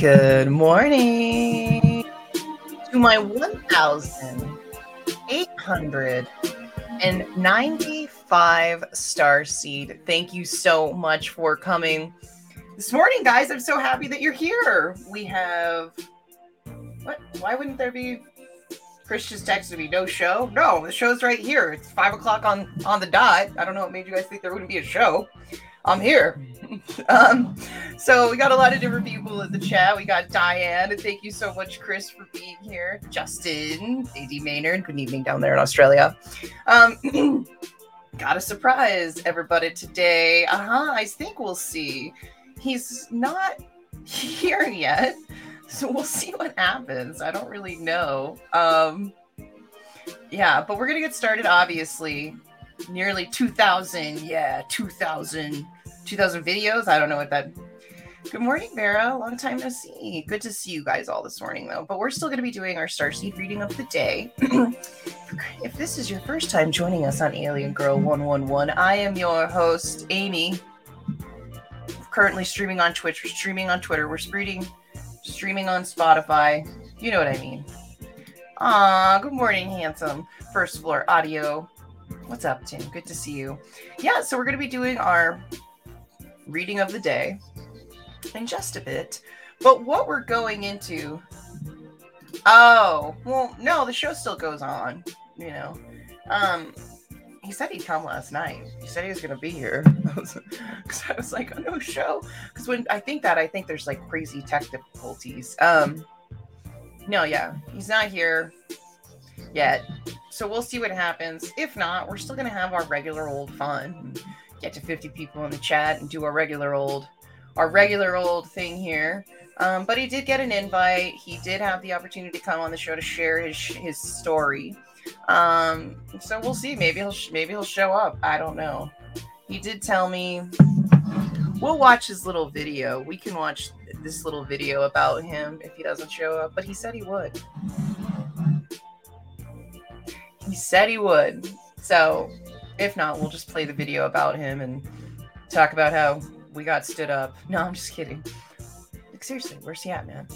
Good morning to my 1,895 star seed. Thank you so much for coming this morning, guys. I'm so happy that you're here. We have what? Why wouldn't there be? Chris just texted me, no show. No, the show's right here. It's five o'clock on on the dot. I don't know what made you guys think there wouldn't be a show. I'm here. um, so we got a lot of different people in the chat. We got Diane, thank you so much, Chris, for being here. Justin, AD Maynard, good evening down there in Australia. Um, got a surprise, everybody, today. Uh huh. I think we'll see. He's not here yet, so we'll see what happens. I don't really know. Um, yeah, but we're gonna get started. Obviously, nearly 2,000. Yeah, 2,000 2,000 videos. I don't know what that. Good morning, Vera. Long time no see. Good to see you guys all this morning, though. But we're still going to be doing our Starseed reading of the day. if this is your first time joining us on Alien Girl 111, I am your host, Amy. Currently streaming on Twitch, we're streaming on Twitter, we're streaming, streaming on Spotify. You know what I mean. Ah, good morning, handsome. First floor audio. What's up, Tim? Good to see you. Yeah, so we're going to be doing our reading of the day in just a bit. But what we're going into. Oh, well, no, the show still goes on, you know. Um, he said he'd come last night. He said he was to be here. Because I was like, oh, no show. Because when I think that, I think there's like crazy tech difficulties. Um, no, yeah, he's not here yet. So we'll see what happens. If not, we're still to have our regular old fun get to 50 people in the chat and do our regular old our regular old thing here. Um, but he did get an invite. He did have the opportunity to come on the show to share his his story. Um, so we'll see. Maybe he'll maybe he'll show up. I don't know. He did tell me we'll watch his little video. We can watch this little video about him if he doesn't show up. But he said he would. He said he would. So if not, we'll just play the video about him and talk about how we got stood up. No, I'm just kidding. Like, seriously, where's he at, man?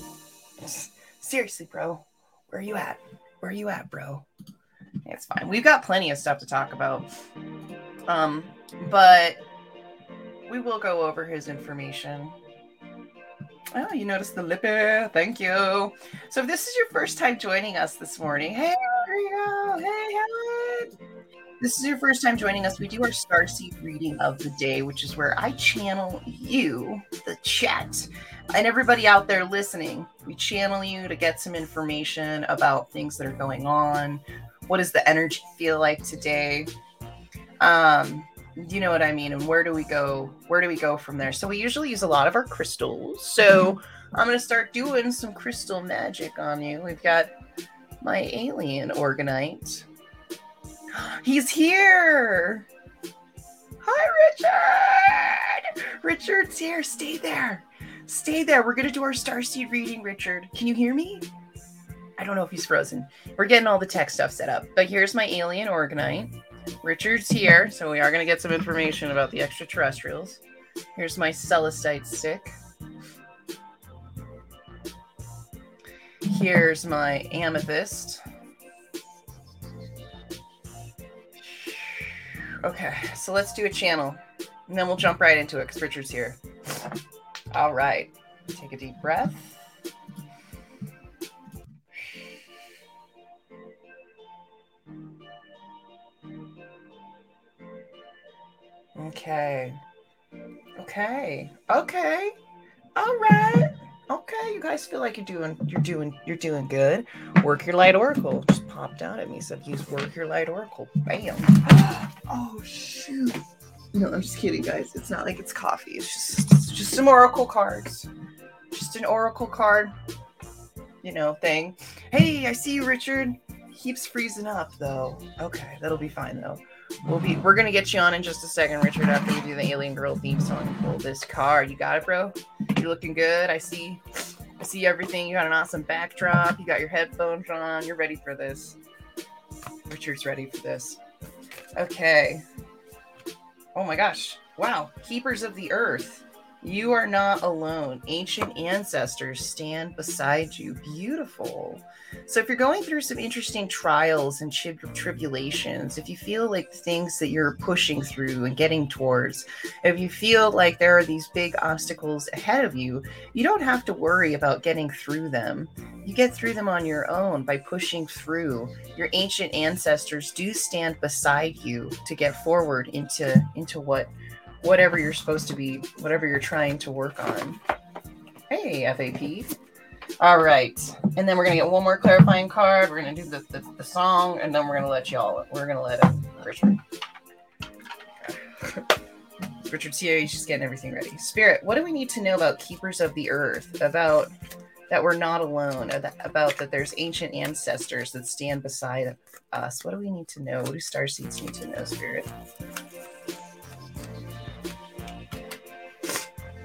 Seriously, bro, where are you at? Where are you at, bro? It's fine. We've got plenty of stuff to talk about. Um, but we will go over his information. Oh, you noticed the lippy. Thank you. So if this is your first time joining us this morning, hey, Rodrigo. Hey, Helen this is your first time joining us, we do our Starseed reading of the day, which is where I channel you, the chat, and everybody out there listening. We channel you to get some information about things that are going on. What does the energy feel like today? Um, you know what I mean? And where do we go? Where do we go from there? So we usually use a lot of our crystals. So I'm going to start doing some crystal magic on you. We've got my alien orgonite He's here. Hi, Richard. Richard's here. Stay there. Stay there. We're going to do our starseed reading, Richard. Can you hear me? I don't know if he's frozen. We're getting all the tech stuff set up. But here's my alien orgonite. Richard's here, so we are going to get some information about the extraterrestrials. Here's my celestite stick. Here's my amethyst. Okay, so let's do a channel. And then we'll jump right into it because Richard's here. All right. Take a deep breath. Okay. Okay. Okay. All right. Okay, you guys feel like you're doing you're doing you're doing good. Work your light oracle just popped out at me. Said use work your light oracle. Bam. oh shoot. No, I'm just kidding, guys. It's not like it's coffee. It's just it's just some oracle cards. Just an oracle card, you know, thing. Hey, I see you, Richard. Keeps freezing up though. Okay, that'll be fine though. We'll be we're gonna get you on in just a second, Richard, after you do the Alien Girl theme song. Pull this card. You got it, bro? You're looking good. I see I see everything. You got an awesome backdrop. You got your headphones on. You're ready for this. Richard's ready for this. Okay. Oh my gosh. Wow. Keepers of the Earth. You are not alone. Ancient ancestors stand beside you. Beautiful. So, if you're going through some interesting trials and tri- tribulations, if you feel like the things that you're pushing through and getting towards, if you feel like there are these big obstacles ahead of you, you don't have to worry about getting through them. You get through them on your own by pushing through. Your ancient ancestors do stand beside you to get forward into into what whatever you're supposed to be, whatever you're trying to work on. Hey, FAP. All right. And then we're going to get one more clarifying card. We're going to do the, the, the, song, and then we're going to let y'all, we're going to let Richard. Richard's here. He's just getting everything ready. Spirit, what do we need to know about Keepers of the Earth? About that we're not alone, about that there's ancient ancestors that stand beside us. What do we need to know? What do star seeds need to know, Spirit?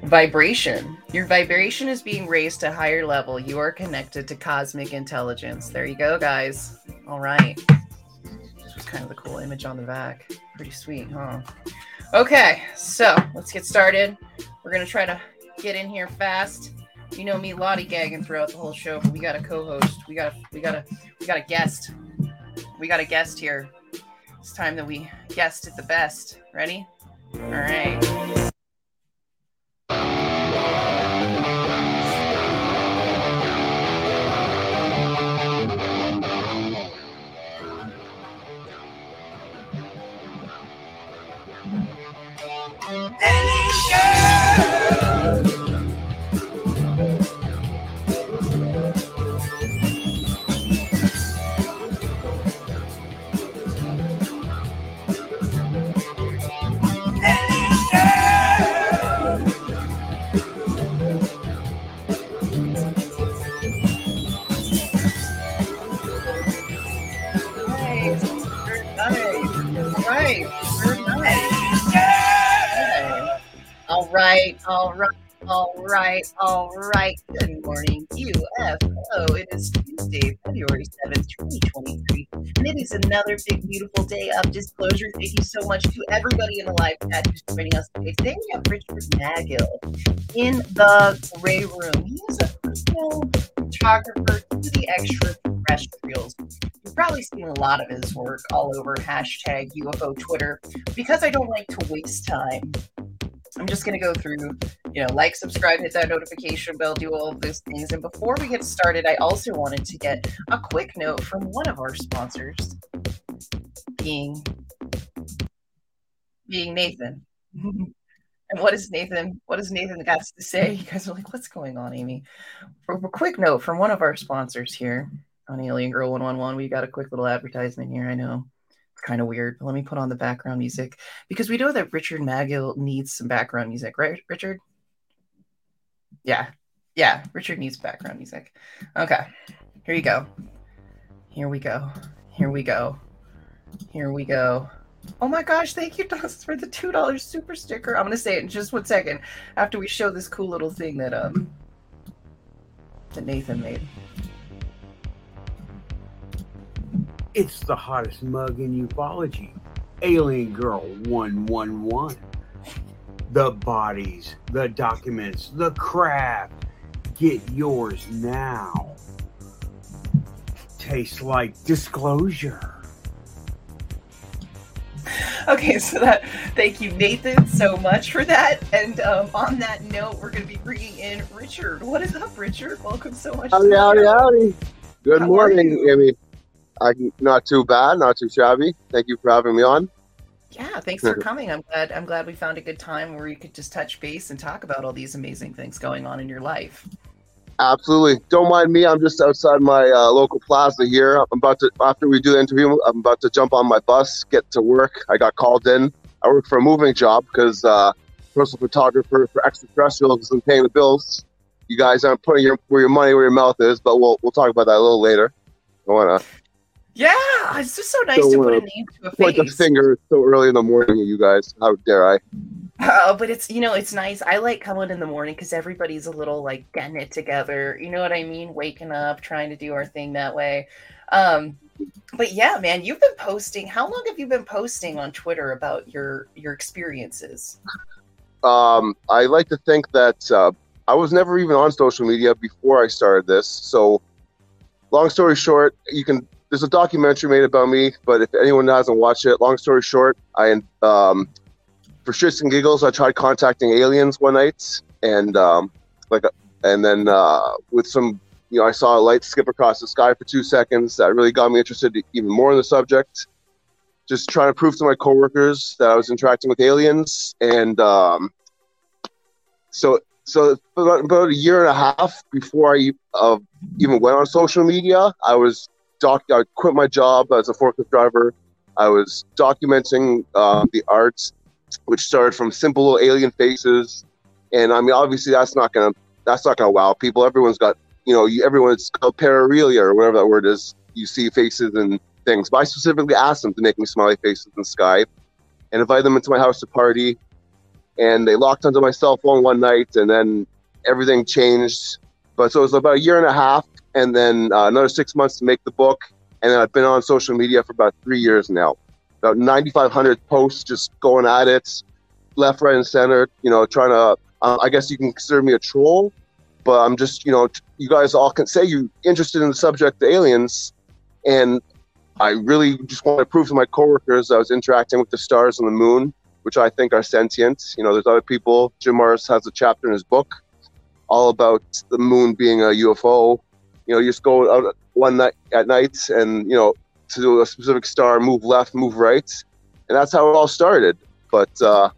Vibration. Your vibration is being raised to higher level. You are connected to cosmic intelligence. There you go, guys. All right. This was kind of the cool image on the back. Pretty sweet, huh? Okay, so let's get started. We're gonna try to get in here fast. You know me lottie gagging throughout the whole show, but we got a co-host. We got a we got a we got a guest. We got a guest here. It's time that we guessed it the best. Ready? All right, all right, all right. Good morning, UFO. It is Tuesday, February 7th, 2023, and it is another big, beautiful day of disclosure. Thank you so much to everybody in the live chat who's joining us today. Today we have Richard Magill in the gray room. He is a personal photographer to the extraterrestrials. You've probably seen a lot of his work all over hashtag UFO Twitter. Because I don't like to waste time, I'm just going to go through, you know, like, subscribe, hit that notification bell, do all of those things. And before we get started, I also wanted to get a quick note from one of our sponsors, being being Nathan. and what is Nathan? What does Nathan got to say? You guys are like, what's going on, Amy? For a quick note from one of our sponsors here on Alien Girl 111, we got a quick little advertisement here. I know kind of weird. Let me put on the background music because we know that Richard Magill needs some background music, right, Richard? Yeah. Yeah, Richard needs background music. Okay. Here you go. Here we go. Here we go. Here we go. Oh my gosh, thank you, Dust, for the $2 super sticker. I'm gonna say it in just one second after we show this cool little thing that um that Nathan made. It's the hottest mug in ufology. Alien Girl 111. The bodies, the documents, the craft. Get yours now. Tastes like disclosure. Okay, so that thank you, Nathan, so much for that. And um, on that note, we're going to be bringing in Richard. What is up, Richard? Welcome so much. Howdy, howdy, howdy. Good How morning, Amy. I not too bad, not too shabby. Thank you for having me on. Yeah, thanks for coming. I'm glad I'm glad we found a good time where you could just touch base and talk about all these amazing things going on in your life. Absolutely. Don't mind me. I'm just outside my uh, local plaza here. I'm about to after we do the interview, I'm about to jump on my bus, get to work. I got called in. I work for a moving job because uh, personal photographer for extraterrestrials isn't paying the bills. You guys aren't putting your where your money where your mouth is, but we'll we'll talk about that a little later. I wanna yeah, it's just so nice so, to put a uh, name to a face. Point the finger so early in the morning, you guys. How dare I? Oh, but it's you know it's nice. I like coming in the morning because everybody's a little like getting it together. You know what I mean? Waking up, trying to do our thing that way. Um, but yeah, man, you've been posting. How long have you been posting on Twitter about your your experiences? um, I like to think that uh, I was never even on social media before I started this. So, long story short, you can. There's a documentary made about me, but if anyone hasn't watched it, long story short, I um, for shits and giggles, I tried contacting aliens one night, and um, like, and then uh, with some, you know, I saw a light skip across the sky for two seconds. That really got me interested even more in the subject. Just trying to prove to my coworkers that I was interacting with aliens, and um, so so about, a year and a half before I uh, even went on social media, I was doc. I quit my job as a forklift driver. I was documenting uh, the arts, which started from simple little alien faces, and I mean, obviously, that's not gonna that's not gonna wow people. Everyone's got you know, everyone's called pararelia or whatever that word is. You see faces and things, but I specifically asked them to make me smiley faces in Skype and invite them into my house to party and they locked onto my cell phone one night, and then everything changed. But so it was about a year and a half, and then uh, another six months to make the book, and I've been on social media for about three years now. About 9,500 posts, just going at it, left, right, and center. You know, trying to. Uh, I guess you can consider me a troll, but I'm just, you know, you guys all can say you're interested in the subject, the aliens, and I really just want to prove to my coworkers I was interacting with the stars and the moon which I think are sentient. You know, there's other people. Jim Morris has a chapter in his book all about the moon being a UFO. You know, you just go out one night at night and you know to a specific star, move left, move right, and that's how it all started. But uh,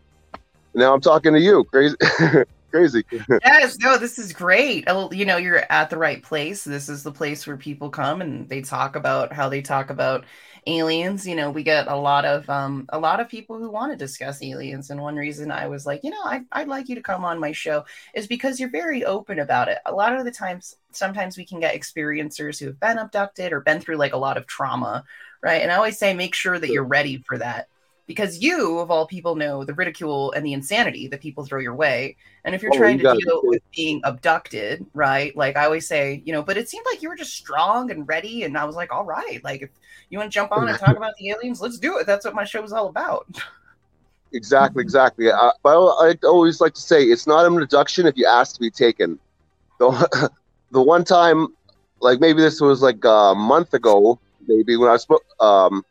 now I'm talking to you, crazy. crazy. yes, no, this is great. You know, you're at the right place. This is the place where people come and they talk about how they talk about aliens you know we get a lot of um a lot of people who want to discuss aliens and one reason i was like you know I, i'd like you to come on my show is because you're very open about it. A lot of the times sometimes we can get experiencers who have been abducted or been through like a lot of trauma right? And i always say make sure that you're ready for that because you of all people know the ridicule and the insanity that people throw your way. And if you're oh, trying you to deal with being abducted right? Like i always say you know but it seemed like you were just strong and ready and i was like all right like if you want to jump on and talk about the aliens let's do it. That's what my show is all about. Exactly exactly. I, but i always like to say it's not an abduction if you ask to be taken. The, the one time like maybe this was like a month ago maybe when i was um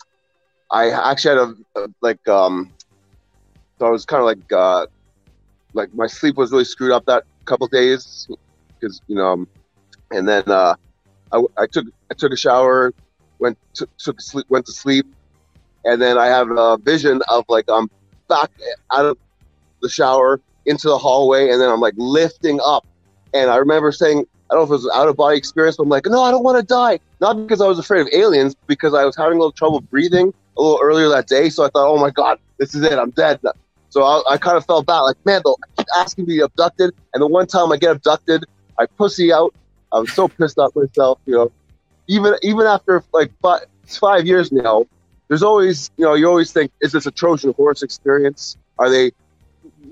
I actually had a, like um, so I was kind of like uh, like my sleep was really screwed up that couple days because you know, um, and then uh, I, I took I took a shower, went to, took sleep, went to sleep, and then I have a vision of like I'm back out of the shower into the hallway, and then I'm like lifting up, and I remember saying I don't know if it was an out of body experience, but I'm like, no, I don't want to die. Not because I was afraid of aliens, because I was having a little trouble breathing a little earlier that day. So I thought, oh my God, this is it. I'm dead. So I, I kind of felt bad. Like, man, they'll keep asking me to be abducted. And the one time I get abducted, I pussy out. I was so pissed off myself, you know. Even even after like five, five years now, there's always, you know, you always think, is this a Trojan horse experience? Are they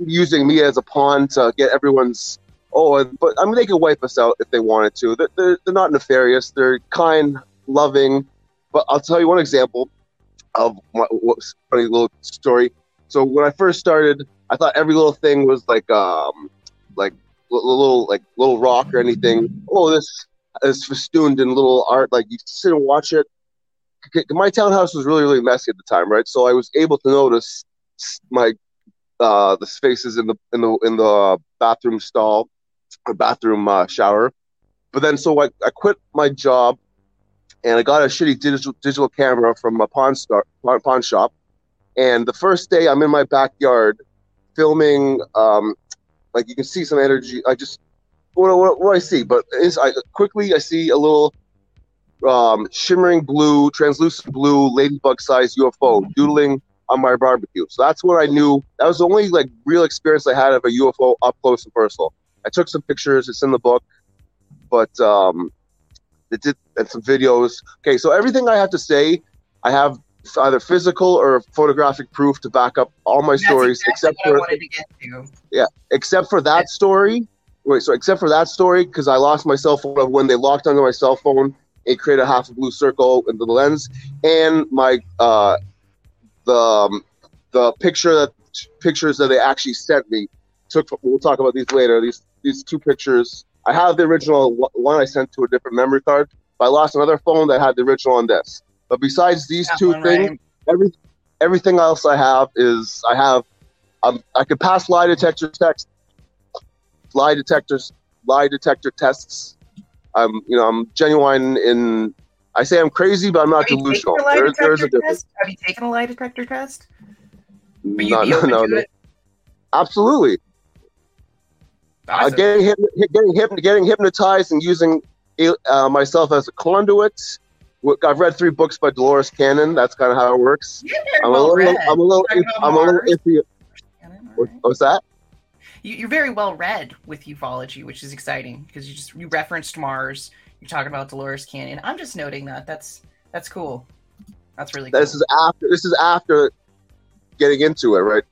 using me as a pawn to get everyone's oh but i mean they could wipe us out if they wanted to they're, they're, they're not nefarious they're kind loving but i'll tell you one example of what was funny little story. So when I first started, I thought every little thing was like um like a little like little rock or anything. Oh, this is festooned in little art. Like you sit and watch it. My townhouse was really really messy at the time, right? So I was able to notice my uh the spaces in the in the in the bathroom stall or bathroom uh, shower. But then so I, I quit my job and I got a shitty digital digital camera from a pawn star pawn shop. And the first day, I'm in my backyard filming. Um, like you can see some energy. I just what, what, what I see, but I quickly I see a little um, shimmering blue, translucent blue, ladybug-sized UFO doodling on my barbecue. So that's what I knew. That was the only like real experience I had of a UFO up close and personal. I took some pictures. It's in the book, but um, that did and some videos. Okay, so everything I have to say, I have either physical or photographic proof to back up all my That's stories, exactly except for yeah, except for that story. Wait, so except for that story, because I lost my cell phone when they locked onto my cell phone, it created a half a blue circle in the lens, and my uh, the um, the picture that pictures that they actually sent me took. We'll talk about these later. These these two pictures. I have the original one I sent to a different memory card. But I lost another phone that had the original on this. But besides these That two things, right? every everything else I have is I have um, I could pass lie detector text, lie detectors, lie detector tests. I'm you know I'm genuine in. I say I'm crazy, but I'm not Have you taken delusional. There, there's a difference. test? Have you taken a lie detector test? No, no, no, no. Absolutely. Uh, Awesome. getting hyp- getting hyp- getting hypnotized and using uh, myself as a conduit. I've read three books by Dolores Cannon. That's kind of how it works. You're very I'm a well little, read. I'm a little, Talking I'm a little iffy. What, right. what's that? You, you're very well read with ufology, which is exciting because you just you referenced Mars. You're talking about Dolores Cannon. I'm just noting that. That's that's cool. That's really cool. This is after. This is after getting into it, right?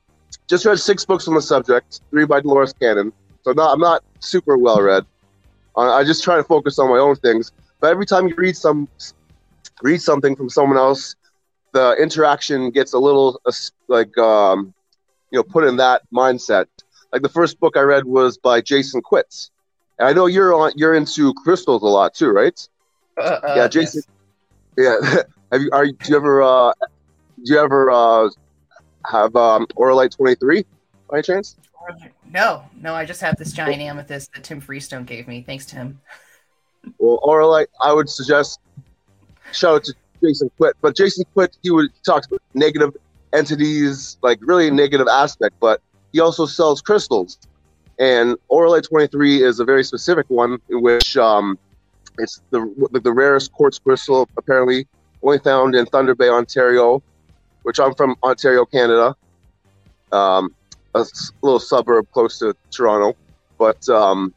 Just read six books on the subject, three by Dolores Cannon. So not, I'm not super well read. I, I just try to focus on my own things. But every time you read some, read something from someone else, the interaction gets a little uh, like, um, you know, put in that mindset. Like the first book I read was by Jason Quitz. And I know you're on, you're into crystals a lot too, right? Uh, uh, yeah, Jason- Yeah. Have you? Are you? Do you ever? Uh, do you ever uh, have um, Auralite twenty three by any chance? No, no. I just have this giant amethyst that Tim Freestone gave me. Thanks, Tim. Well, Auralite, I would suggest shout out to Jason Quitt. But Jason Quitt, he would talk about negative entities, like really negative aspect, but he also sells crystals. And Auralite twenty three is a very specific one in which um, it's the the rarest quartz crystal apparently only found in Thunder Bay, Ontario, which I'm from Ontario, Canada. Um, a little suburb close to Toronto, but um,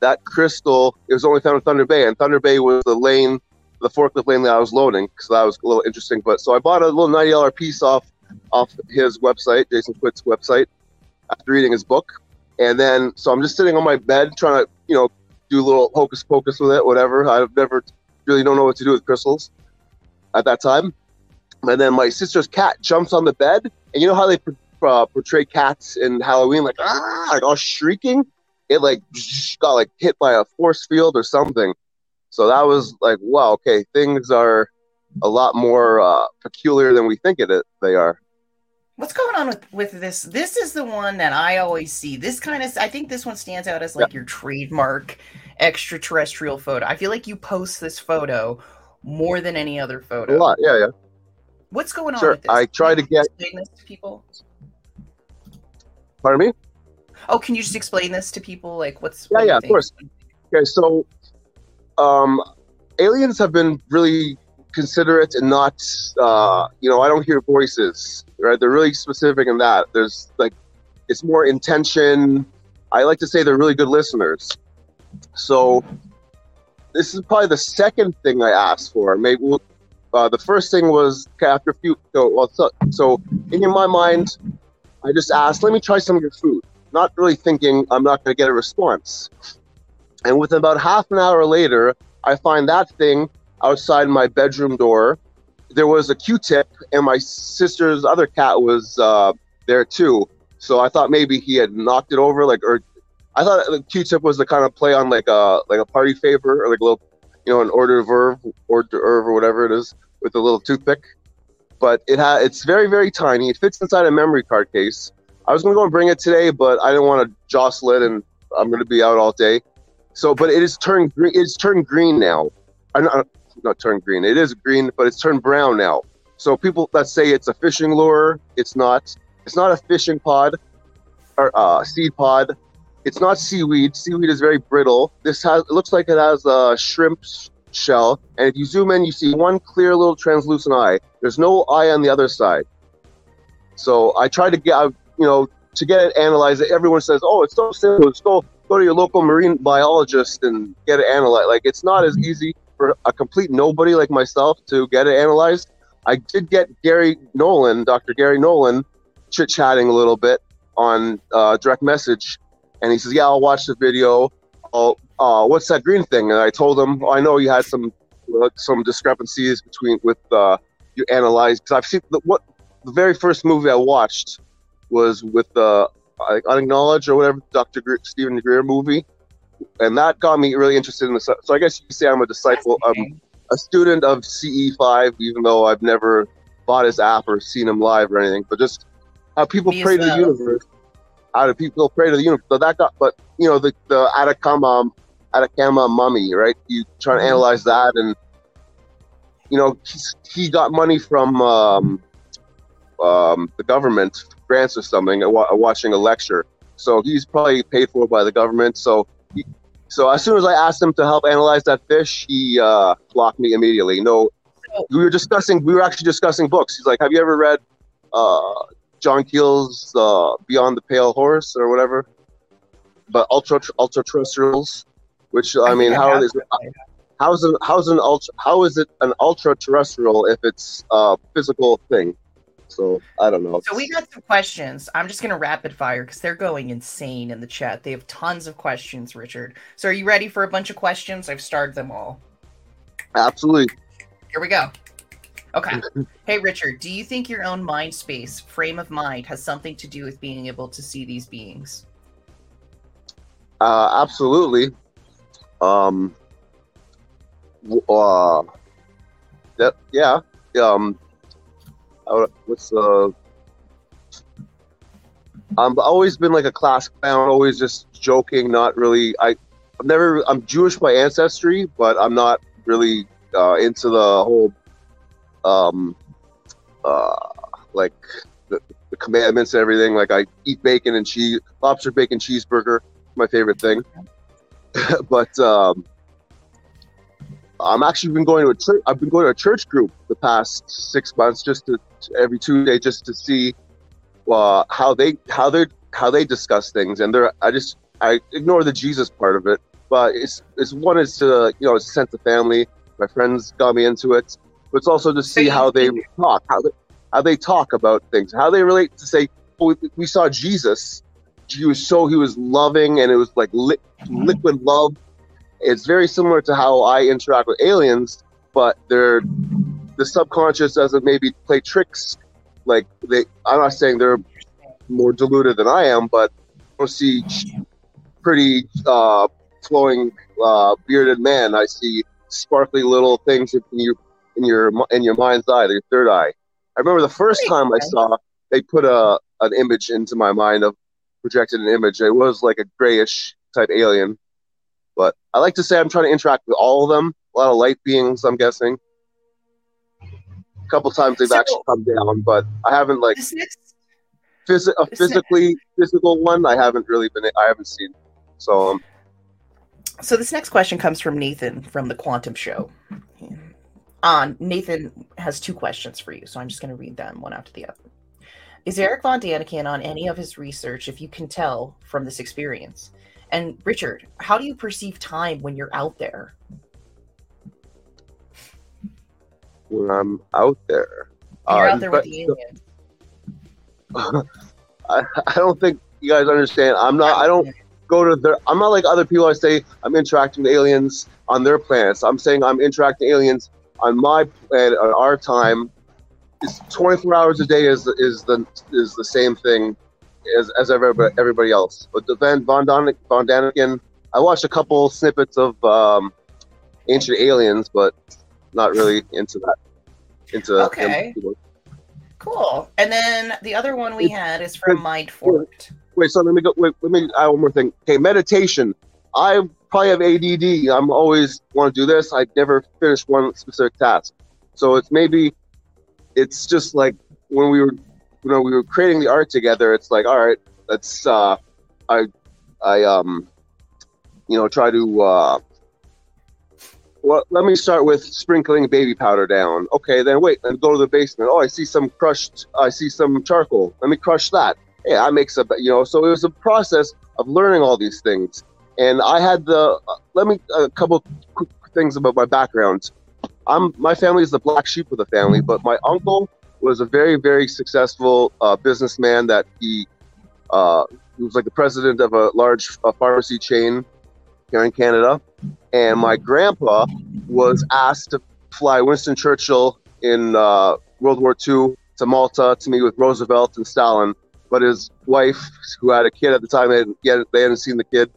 that crystal it was only found in Thunder Bay, and Thunder Bay was the lane, the forklift lane that I was loading, so that was a little interesting. But so I bought a little ninety dollar piece off off his website, Jason Quitt's website, after reading his book, and then so I'm just sitting on my bed trying to you know do a little hocus pocus with it, whatever. I've never really don't know what to do with crystals at that time. And then my sister's cat jumps on the bed, and you know how they uh, portray cats in Halloween, like ah, like all shrieking. It like got like hit by a force field or something. So that was like, wow, okay, things are a lot more uh, peculiar than we think it is, they are. What's going on with with this? This is the one that I always see. This kind of I think this one stands out as like your trademark extraterrestrial photo. I feel like you post this photo more than any other photo. A lot, yeah, yeah. What's going on Sure, with this? I try to get- people. Pardon me? Oh, can you just explain this to people? Like, what's Yeah, what yeah, of course. Okay, so um, aliens have been really considerate and not, uh, you know, I don't hear voices, right? They're really specific in that. There's like, it's more intention. I like to say they're really good listeners. So this is probably the second thing I asked for. Maybe we'll- uh, the first thing was okay, after a few. So, well, so, so in my mind, I just asked, "Let me try some of your food." Not really thinking I'm not going to get a response. And within about half an hour later, I find that thing outside my bedroom door. There was a Q-tip, and my sister's other cat was uh, there too. So I thought maybe he had knocked it over, like, or I thought the Q-tip was the kind of play on like a like a party favor or like a little, you know, an hors d'oeuvre, hors d'oeuvre or whatever it is with a little toothpick. But it ha- it's very very tiny. It fits inside a memory card case. I was gonna go and bring it today, but I didn't want to jostle it, and I'm gonna be out all day. So, but it is turned green. It's turned green now. Uh, not, not turned green. It is green, but it's turned brown now. So people that say it's a fishing lure, it's not. It's not a fishing pod or uh, seed pod. It's not seaweed. Seaweed is very brittle. This has. It looks like it has a shrimp s- shell, and if you zoom in, you see one clear little translucent eye. There's no eye on the other side. So I tried to get, I- you know, to get it analyzed. Everyone says, "Oh, it's so simple. Just go go to your local marine biologist and get it analyzed." Like it's not as easy for a complete nobody like myself to get it analyzed. I did get Gary Nolan, Dr. Gary Nolan, chit chatting a little bit on uh, direct message, and he says, "Yeah, I'll watch the video. Oh, uh, what's that green thing?" And I told him, oh, "I know you had some uh, some discrepancies between with uh, you analyzed because I've seen the, what the very first movie I watched was with the uh, Unacknowledged or whatever Dr. Gre- Stephen Greer movie, and that got me really interested in the. So I guess you could say I'm a disciple. I'm a student of CE5, even though I've never bought his app or seen him live or anything. But just how people Me pray to the universe. How do people pray to the universe? So that got, but you know, the the Atacama Atacama mummy, right? You try to Mhm. analyze that, and you know, he's, he got money from um, um, the government grants or something, watching a lecture. So he's probably paid for by the government. So, he, so as soon as I asked him to help analyze that fish, he uh, blocked me immediately. No, we were discussing. We were actually discussing books. He's like, "Have you ever read uh, John Keel's uh, Beyond the Pale Horse or whatever?" But ultra ultra terrestrials, which I, mean, how is read that. how's an how's an ultra how is it an ultra terrestrial if it's a physical thing? So I don't know. So we got some questions. I'm just gonna rapid fire because they're going insane in the chat. They have tons of questions, Richard. So are you ready for a bunch of questions? I've started them all. Absolutely. Here we go. Okay. hey Richard, do you think your own mind space, frame of mind, has something to do with being able to see these beings? Uh, absolutely. Um. Uh. That yeah. Um. I What's uh. I've always been like a class clown, always just joking, not really. I, I'm never. I'm Jewish by ancestry, but I'm not really uh, into the whole, um, uh, like the, the commandments and everything. Like I eat bacon and cheese, lobster bacon cheeseburger, my favorite thing. but um, I'm actually been going to a church. I've been going to a church group the past six months, just to every Tuesday, just to see uh, how they how they how they discuss things. And they're I just I ignore the Jesus part of it, but it's it's one is to you know it's a sense of family. My friends got me into it, but it's also to see how they talk, how they how they talk about things, how they relate to say, oh, we, we saw Jesus. He was so he was loving, and it was like li- liquid love. It's very similar to how I interact with aliens, but they're the subconscious doesn't maybe play tricks like they. I'm not saying they're more deluded than I am, but I see pretty uh, flowing uh, bearded man. I see sparkly little things in your in your in your mind's eye, your third eye. I remember the first time I saw they put a an image into my mind of projected an image. It was like a grayish type alien, but I like to say I'm trying to interact with all of them. A lot of light beings, I'm guessing. A couple times they've So- actually come down, but I haven't like next phys- a physically physical one. I haven't really been. I haven't seen. So um, So this next question comes from Nathan from the Quantum Show. On Nathan has two questions for you, so I'm just going to read them one after the other. Is Eric Von Daniken on any of his research, if you can tell from this experience? And Richard, how do you perceive time when you're out there? when I'm out there, you're uh, out there with the aliens. I, I don't think you guys understand. I'm not. I don't go to their. I'm not like other people. I say I'm interacting with aliens on their planets. I'm saying I'm interacting with aliens on my planet on our time. It's 24 hours a day is is the is the same thing as as everybody, everybody else. But the Van Von, Von Daniken, I watched a couple snippets of um, Ancient Aliens, but not really into that. Into him. Okay. Cool. And then the other one we had is from Mind Forked. Wait, so let me go. Wait, let me add one more thing. Okay, meditation. I probably have ADD. I'm always want to do this. I never finish one specific task. So it's maybe, it's just like when we were, you know, we were creating the art together. It's like, all right, let's. Uh, I, I um, you know, try to. Uh, well, let me start with sprinkling baby powder down. Okay, then wait, then go to the basement. Oh, I see some crushed. I see some charcoal. Let me crush that yeah, I make some, you know. So it was a process of learning all these things, and I had the. Let me a couple quick things about my background. I'm my family is the black sheep of the family, but my uncle was a very very successful uh, businessman. That he uh, he was like the president of a large uh, pharmacy chain here in Canada, and my grandpa was asked to fly Winston Churchill in uh, World War II to Malta to meet with Roosevelt and Stalin but his wife, who had a kid at the time, they hadn't, they hadn't seen the kid.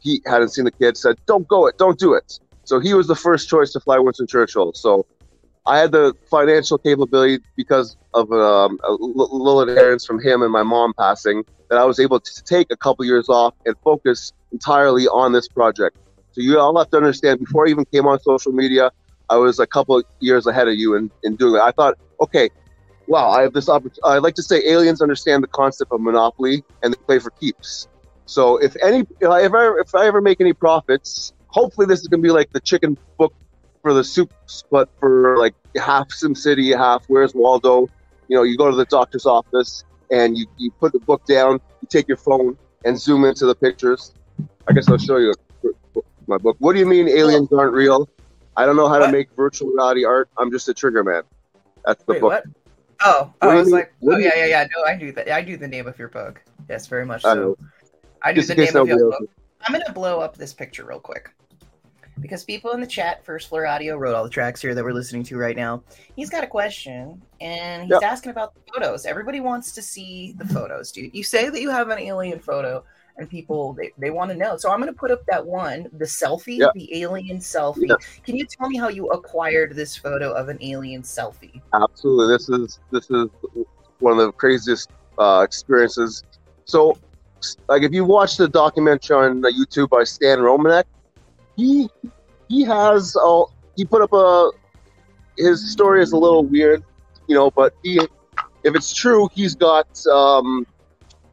He hadn't seen the kid. Said, "Don't go it. Don't do it." So he was the first choice to fly Winston Churchill. So I had the financial capability because of um, a little inheritance from him and my mom passing that I was able to take a couple years off and focus entirely on this project. So you all have to understand, before I even came on social media, I was a couple years ahead of you in, in doing it. I thought, okay, wow, I have this opportunity. I like to say aliens understand the concept of monopoly and they play for keeps. So if any, if I ever, if I ever make any profits, hopefully this is gonna be like the chicken book for the soup, but for like half SimCity, half Where's Waldo. You know, you go to the doctor's office and you, you put the book down, you take your phone and zoom into the pictures. I guess I'll show you my book. What do you mean aliens aren't real? I don't know how What? to make virtual reality art. I'm just a trigger man. That's the Wait, book. what? Oh, oh, I was mean- like, oh yeah, yeah, yeah. No, I do that. I do the name of your book. Yes, very much so. I do Just the name of your book. I'm gonna blow up this picture real quick because people in the chat, First Floor Audio, wrote all the tracks here that we're listening to right now. He's got a question and he's Yep. asking about the photos. Everybody wants to see the photos, dude. You say that you have an alien photo. And people they, they want to know. So I'm gonna put up that one, the selfie, Yep. the alien selfie. Yep. Can you tell me how you acquired this photo of an alien selfie? Absolutely. This is this is one of the craziest uh, experiences. So, like, if you watch the documentary on uh, YouTube by Stan Romanek, he he has uh, he put up a his story is a little weird, you know, but he if it's true, he's got um,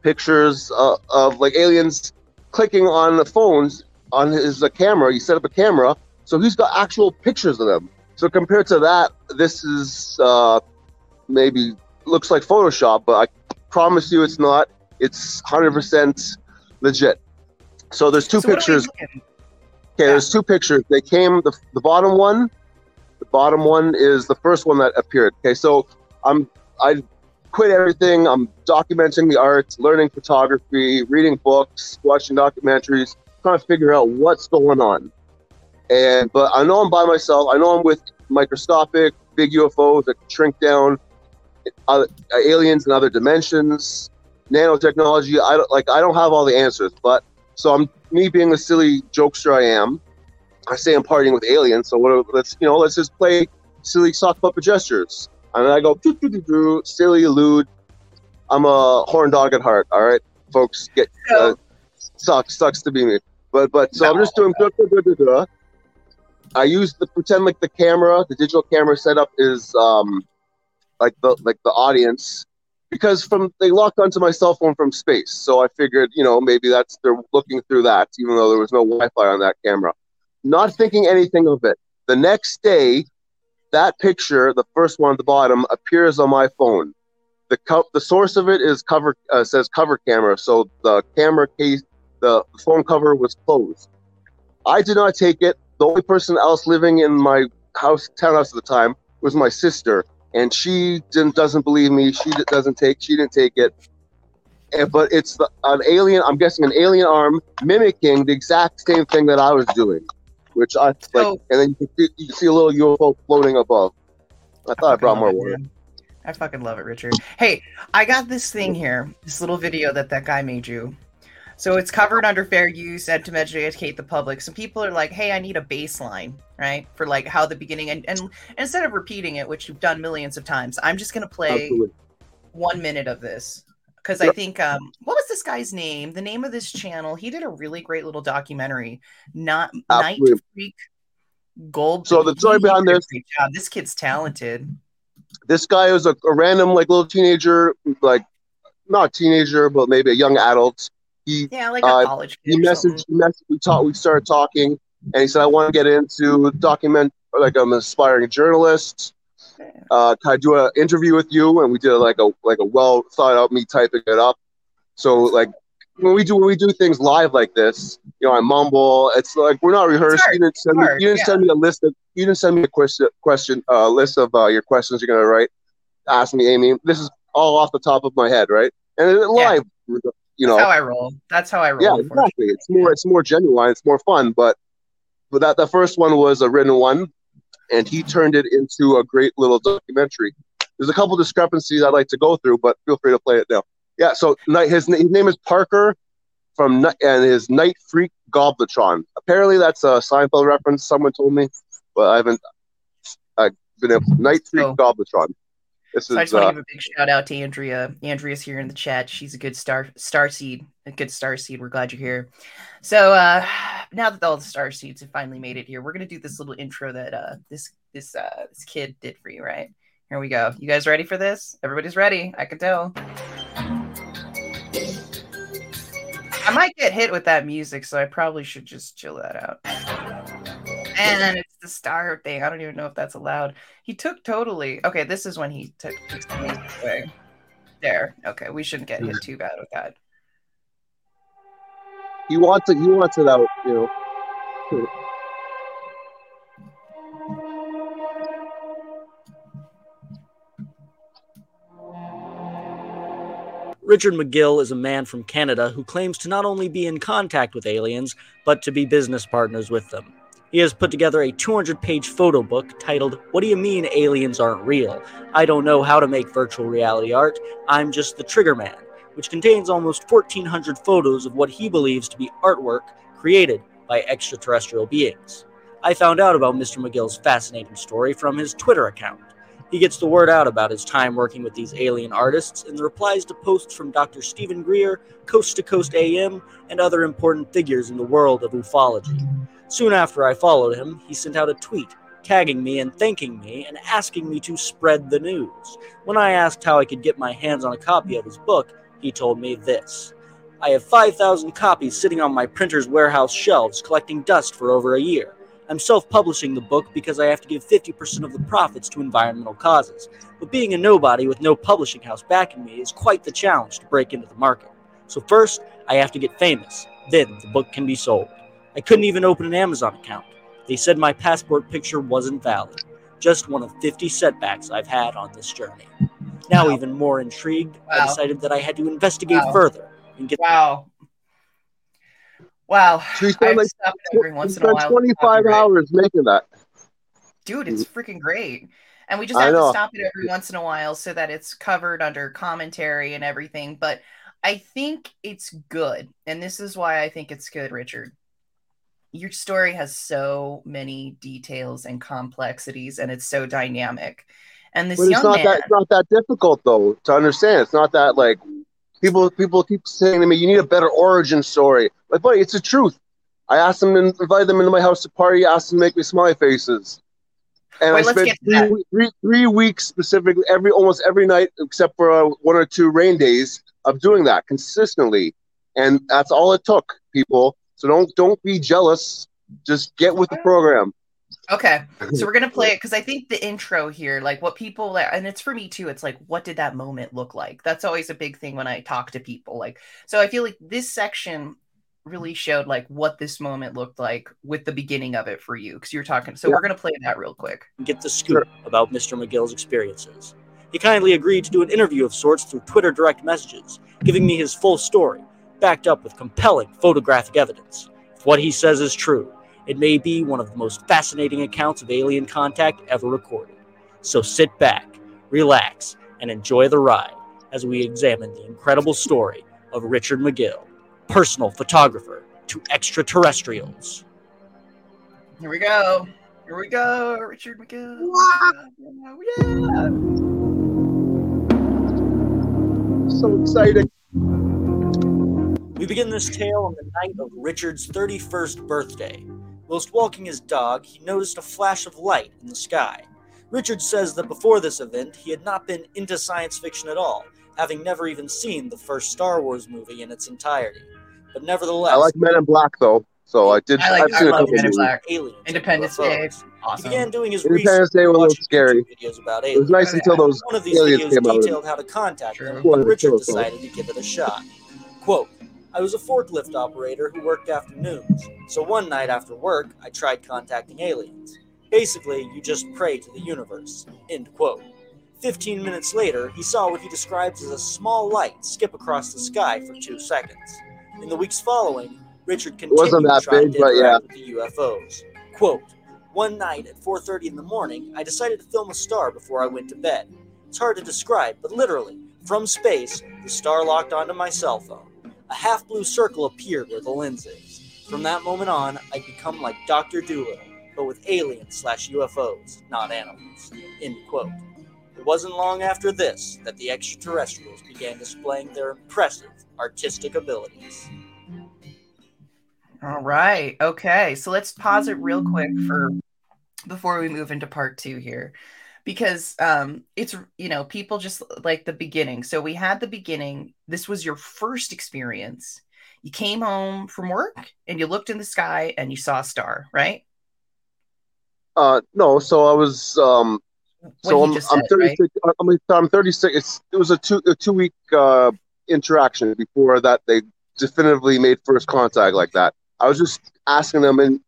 pictures uh, of like aliens clicking on the phones on his uh, camera. He set up a camera, so he's got actual pictures of them. So compared to that, this is uh, maybe looks like Photoshop, but I promise you it's not. It's 100% legit. So there's two So what are we pictures. Okay, there's two pictures. They came the, the bottom one. The bottom one is the first one that appeared. Okay, so I'm I quit everything. I'm documenting the arts, learning photography, reading books, watching documentaries, trying to figure out what's going on. And but I know I'm by myself. I know I'm with microscopic big UFOs that shrink down, uh, aliens in other dimensions, nanotechnology. I don't like. I don't have all the answers, but so I'm me being the silly jokester I am. I say I'm partying with aliens, so what? Let's you know, let's just play silly sock puppet gestures, and I go doo, doo, doo, doo, silly, lewd. I'm a horn dog at heart. All right, folks, get uh, sucks sucks to be me. But but so I'm just doing. duh, duh, duh, duh. I use the pretend like the camera, the digital camera setup is um like the like the audience because from they locked onto my cell phone from space. So I figured, you know, maybe that's they're looking through that, even though there was no Wi-Fi on that camera. Not thinking anything of it. The next day, that picture, the first one at the bottom, appears on my phone. The co- the source of it is cover uh, says cover camera, so the camera case, the phone cover was closed. I did not take it. The only person else living in my house, townhouse at the time, was my sister and she didn't, doesn't believe me. She doesn't take. She didn't take it. And, but it's the, an alien. I'm guessing an alien arm mimicking the exact same thing that I was doing, which I like. And then you can, see, you can see a little UFO floating above. I thought I, brought more water. I fucking love it, Richard. Hey, I got this thing here, this little video that that guy made you. So it's covered under fair use and to educate the public. So people are like, "Hey, I need a baseline, right, for like how the beginning." And, and instead of repeating it, which you've done millions of times, I'm just gonna play Absolutely. one minute of this because I think um, what was this guy's name? The name of this channel. He did a really great little documentary. Not Night Freak Gold. So the story behind this-. This kid's talented. This guy was a, a random like little teenager, like not teenager, but maybe a young adult. He Yeah, like a Uh, college he messaged, he messaged we talked, we started talking, and he said, I want to get into document, like I'm an aspiring journalist. Uh, can I do an interview with you? And we did like a like a well thought out me typing it up. So like when we do when we do things live like this, you know, I mumble. It's like we're not rehearsed. You didn't send me, you didn't yeah. send me a list of you didn't send me a question question uh, list of uh, your questions you're gonna write. Ask me, Amy. This is all off the top of my head, right? And it, live, you know. That's how I roll. That's how I roll. Yeah, exactly. It's more it's more genuine. It's more fun. But but that the first one was a written one, and he turned it into a great little documentary. There's a couple discrepancies I'd like to go through, but feel free to play it now. Yeah, so night his, his name is Parker from and his Night Freak Gobletron. Apparently, that's a Seinfeld reference. Someone told me, but I haven't. I've been able Night Freak oh. Gobletron. This So I just want uh, to give a big shout out to Andrea. Andrea's here in the chat. She's a good star star seed, a good star seed. We're glad you're here. So uh now that all the star seeds have finally made it here, we're gonna do this little intro that uh this this uh this kid did for you, right? Here we go. You guys ready for this? Everybody's ready. I can tell. I might get hit with that music, so I probably should just chill that out. And it's the star thing. I don't even know if that's allowed. He took totally. Okay, this is when he took took the music away. There. Okay, we shouldn't get hit too bad with that. he wants it. He wants it out. You know. Richard Magill is a man from Canada who claims to not only be in contact with aliens, but to be business partners with them. He has put together a 200 page photo book titled, What Do You Mean Aliens Aren't Real? I Don't Know How to Make Virtual Reality Art. I'm Just the Trigger Man, which contains almost 1,400 photos of what he believes to be artwork created by extraterrestrial beings. I found out about Mr. Magill's fascinating story from his Twitter account. He gets the word out about his time working with these alien artists in the replies to posts from Dr. Steven Greer, Coast to Coast AM, and other important figures in the world of ufology. Soon after I followed him, he sent out a tweet tagging me and thanking me and asking me to spread the news. When I asked how I could get my hands on a copy of his book, he told me this I have 5,000 copies sitting on my printer's warehouse shelves collecting dust for over a year. I'm self publishing the book because I have to give 50% of the profits to environmental causes. But being a nobody with no publishing house backing me is quite the challenge to break into the market. So, first, I have to get famous. Then, the book can be sold. I couldn't even open an Amazon account. They said my passport picture wasn't valid. Just one of 50 setbacks I've had on this journey. Now, Wow. even more intrigued, I decided that I had to investigate Wow. further and get Wow. Wow. So he I spent like stop every he once in a while. 25 Copyright. hours making that. Dude, it's freaking great. And we just have to stop it every once in a while so that it's covered under commentary and everything. But I think it's good. And this is why I think it's good, Richard. Your story has so many details and complexities, and it's so dynamic. And this But it's young not man, that it's not that difficult though to understand. It's not that like people people keep saying to me, "You need a better origin story." Like, buddy, it's the truth. I asked them and invited them into my house to party. Asked them to make me smiley faces, and Wait, I spent to three, three, three weeks specifically every almost every night except for uh, one or two rain days of doing that consistently, and that's all it took, people. So don't don't be jealous. Just get with the program. Okay, so we're gonna play it because I think the intro here, like what people, and it's for me too. It's like, what did that moment look like? That's always a big thing when I talk to people. Like, so I feel like this section really showed like what this moment looked like with the beginning of it for you because you're talking. So Yeah. we're gonna play that real quick. get the scoop about Mr. Magill's experiences. He kindly agreed to do an interview of sorts through Twitter direct messages, giving me his full story, backed up with compelling photographic evidence. If what he says is true, it may be one of the most fascinating accounts of alien contact ever recorded. So sit back, relax, and enjoy the ride as we examine the incredible story of Richard Magill, personal photographer to extraterrestrials. Here we go. Here we go, Richard Magill. Yeah. So exciting. We begin this tale on the night of Richard's 31st birthday. Whilst walking his dog, he noticed a flash of light in the sky. Richard says that before this event, he had not been into science fiction at all, having never even seen the first Star Wars movie in its entirety. But nevertheless, I like Men in Black though, so I did. I like- I've I seen a love couple Men in. Black. aliens, Independence Day. UFOs. He began doing his Independence research, Day was a little watching scary. Videos about aliens. It was aliens. nice until those One of these aliens videos came out. detailed how to contact Sure. them, but Richard sure, sure. decided to give it a shot. Quote, I was a forklift operator who worked afternoons, so one night after work, I tried contacting aliens. Basically, you just pray to the universe. End quote. Fifteen minutes later, he saw what he describes as a small light skip across the sky for two seconds. In the weeks following, Richard continued wasn't that big, to but yeah. with the UFOs. Quote, one night at 4.30 in the morning, I decided to film a star before I went to bed. It's hard to describe, but literally, from space, The star locked onto my cell phone. A half blue circle appeared where the lens is. From that moment on, I'd become like Dr. Dolittle, but with aliens slash UFOs, not animals. End quote. It wasn't long after this that the extraterrestrials began displaying their impressive artistic abilities. All right. Okay. So let's pause it real quick for before we move into part two here. Because um it's you know, people just like the beginning. So we had the beginning. This was your first experience. You came home from work and you looked in the sky and you saw a star, right? Uh, no. So I was um. So I'm, I'm said, right? 36. I'm, I'm 36. It's, it was a two a two week uh, interaction before that they definitively made first contact like that. I was just asking them and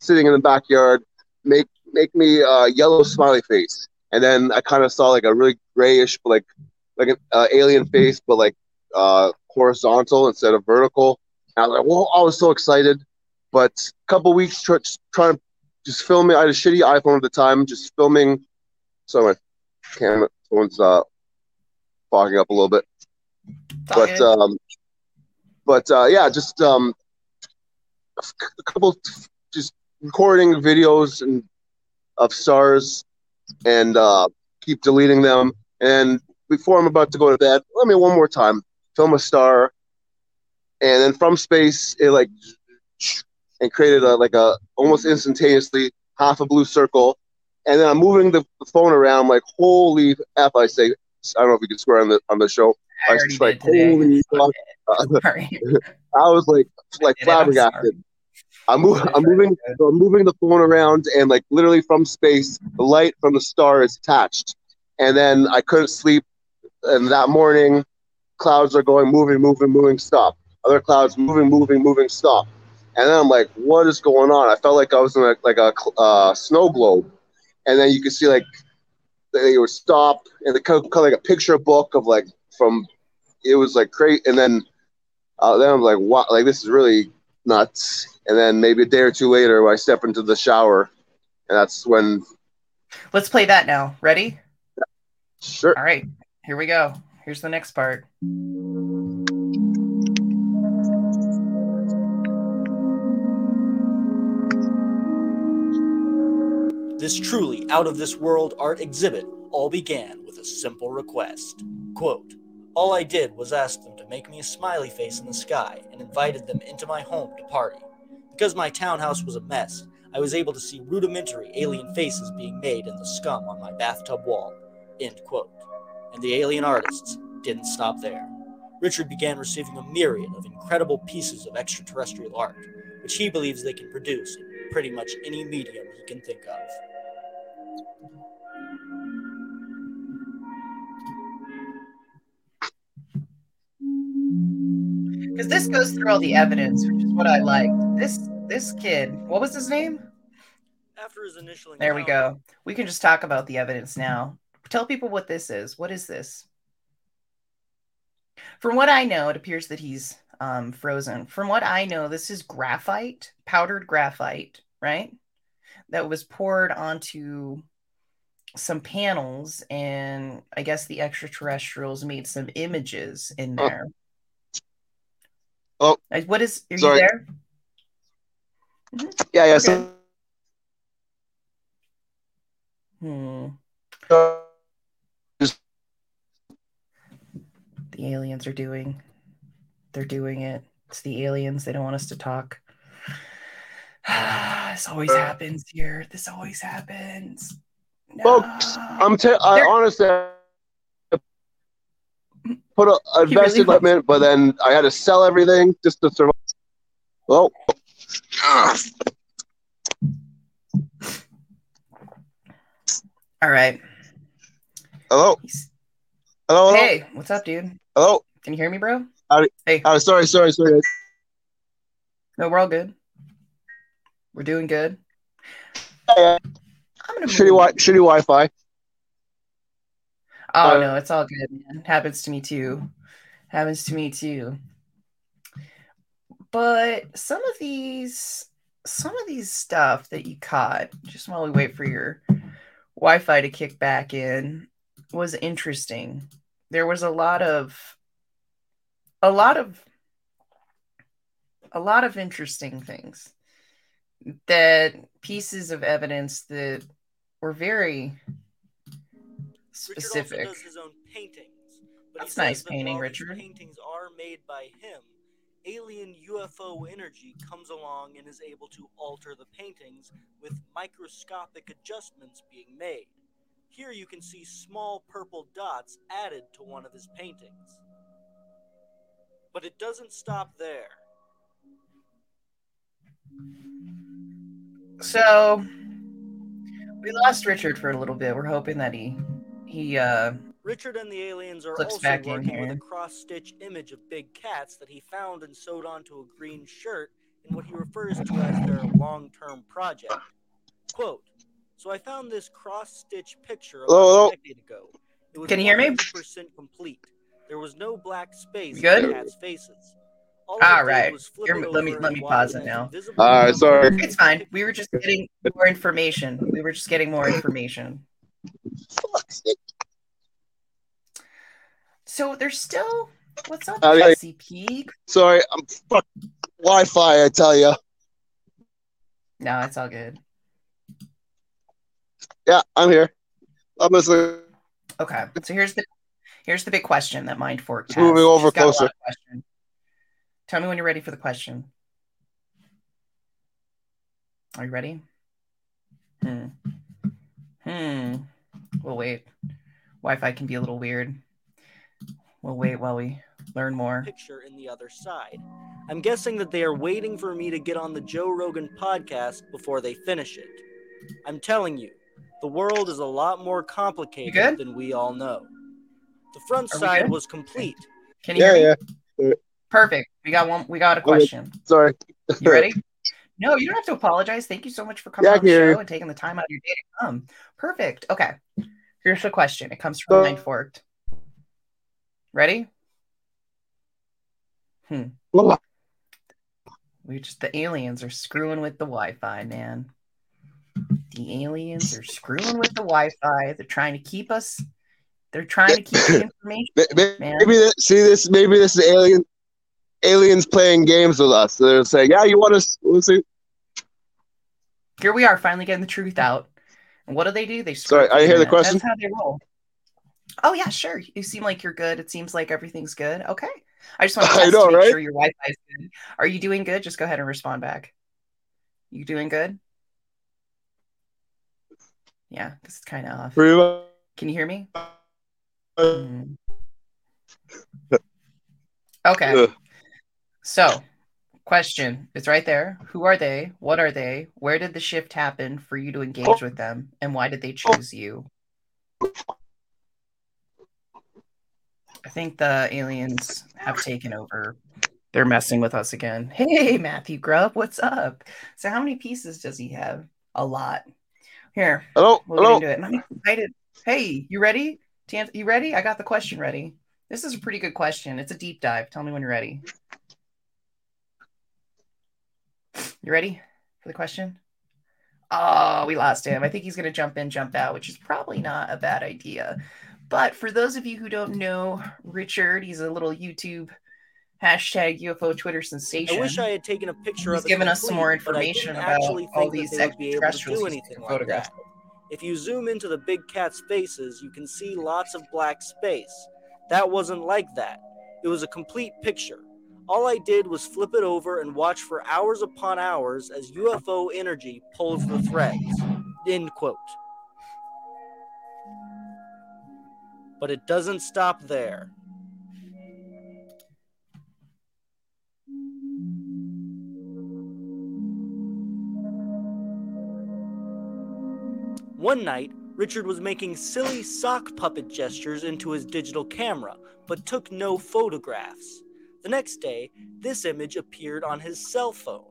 sitting in the backyard, make make me a yellow smiley face, and then I kind of saw like a really grayish, like like an uh, alien face, but like uh, horizontal instead of vertical. And I was like, well, I was so excited, but a couple weeks tr- trying to just filming. I had a shitty iPhone at the time, just filming. So my camera phone's uh fogging up a little bit but um, but uh, yeah, just um, a couple just recording videos and of stars and uh, keep deleting them. And before I'm about to go to bed, let me one more time film a star, and then from space it like and created a like a almost instantaneously half a blue circle. And then I'm moving the, the phone around like holy f! I say I don't know if you can swear on the on the show. I I was like holy! I was like like? Flabbergasted. I'm moving I'm moving so I'm moving the phone around and like literally from space, the light from the star is attached. And then I couldn't sleep and that morning clouds are going moving, moving, moving, stop. Other clouds moving, moving, moving, stop. And then I'm like, what is going on? I felt like I was in a, like a uh, snow globe. And then you could see like they would stop and they kind of like a picture book of like from it was like crazy. And then uh, then I'm like, wow, like this is really nuts. And then maybe a day or two later, I step into the shower, and that's when Let's play that now. Ready? sure. All right. Here we go. Here's the next part. This truly out of this world art exhibit all began with a simple request. Quote, All I did was ask them to make me a smiley face in the sky and invited them into my home to party. Because my townhouse was a mess, I was able to see rudimentary alien faces being made in the scum on my bathtub wall. End quote. And the alien artists didn't stop there. Richard began receiving a myriad of incredible pieces of extraterrestrial art, which he believes they can produce in pretty much any medium he can think of. Because this goes through all the evidence, which is what I liked. This this kid, what was his name? After his initial There we go. We can just talk about the evidence now. Tell people what this is. What is this? From what I know, it appears that he's um, frozen. From what I know, this is graphite, powdered graphite, right? That was poured onto some panels, and I guess the extraterrestrials made some images in Oh. there. Oh. Uh, what is? Are Sorry. you there? Yeah, yeah. Okay. Hmm. So, The aliens are doing. They're doing it. It's the aliens. They don't want us to talk. this always happens here. This always happens. No. Folks, I'm t- I honestly put a really invested equipment, but then I had to sell everything just to survive. Well, All right. hello, hello, hello, Hey, what's up, dude? hello. Can you hear me, bro? Howdy. Hey, Oh, sorry, sorry, sorry. no, we're all good. We're doing good. Yeah, uh, I'm gonna Shitty, wi- shitty Wi-Fi. Oh Uh, no, it's all good, man. Happens to me too. Happens to me too. But some of these some of these stuff that you caught, just while we wait for your Wi-Fi to kick back in, was interesting. There was a lot of a lot of a lot of interesting things that pieces of evidence that were very specific. Richard also does his own paintings. But That's nice that painting, Richard. Paintings are made by him. Alien UFO energy comes along and is able to alter the paintings with microscopic adjustments being made. Here you can see small purple dots added to one of his paintings. But it doesn't stop there. So we lost Richard for a little bit. We're hoping that he he uh Richard and the aliens are also back in working with a cross-stitch image of big cats that he found and sewed onto a green shirt in what he refers to as their long-term project. Quote, so I found this cross-stitch picture about Hello, hello. a decade ago. It was Can you hear me? 100% complete. There was no black space You good? in the cats' faces. All I All did right. was flip Here, let me- let me pause it now. invisible All right, sorry. it's fine. We were just getting more information. We were just getting more information. So there's still what's up, Uh, yeah. SCP? Sorry, I'm fuck Wi-Fi. I tell you. No, it's all good. Yeah, I'm here. I'm listening. Okay, so here's the here's the big question that Mind Fork has. moving over She's got a lot closer. Tell me when you're ready for the question. Are you ready? Hmm. Hmm. We'll wait. Wi-Fi can be a little weird. We'll wait while we learn more. picture in the other side. I'm guessing that they are waiting for me to get on the Joe Rogan podcast before they finish it. I'm telling you, the world is a lot more complicated than we all know. The front Are side was complete. Can you Yeah, hear me? yeah. Perfect. We got one. We got a question. Sorry. You ready? No, you don't have to apologize. Thank you so much for coming Yeah, on the show and taking the time out of your day to come. Perfect. Okay. Here's the question. It comes from Uh, Mind Forked. Ready? Hmm. Well, We just the aliens are screwing with the Wi-Fi, man. The aliens are screwing with the Wi-Fi. They're trying to keep us. They're trying to keep the information. may- may- Man. Maybe see this. Maybe this is alien aliens playing games with us. They're saying, "Yeah, you want to let's see." Here we are, finally getting the truth out. And what do they do? They Sorry, I hear the question. That's how they roll. Oh yeah, sure. You seem like you're good. It seems like everything's good. Okay. I just want to I know, to make right? sure your Wi-Fi is good. Are you doing good? Just go ahead and respond back. You doing good? Yeah, this is kind of off. Pretty. Can you hear me? Hmm. Okay. Ugh. So, question it's right there. Who are they? What are they? Where did the shift happen for you to engage with them? And why did they choose you? I think the aliens have taken over. They're messing with us again. Hey, Matthew Grubb, what's up? So, how many pieces does he have? A lot. Here, Hello, we'll get hello. into it. I'm excited. Hey, you ready? You ready? I got the question ready. This is a pretty good question. It's a deep dive. Tell me when you're ready. You ready for the question? Oh, we lost him. I think he's going to jump in, jump out, which is probably not a bad idea. But for those of you who don't know Richard, he's a little YouTube hashtag UFO Twitter sensation. I wish I had taken a picture He's of. He's given us some more information about actually all these they would be able to extraterrestrials he's like. If you zoom into the big cat's faces, you can see lots of black space. That wasn't like that. It was a complete picture. All I did was flip it over and watch for hours upon hours as UFO energy pulls the threads. End quote. But it doesn't stop there. One night, Richard was making silly sock puppet gestures into his digital camera, but took no photographs. The next day, this image appeared on his cell phone.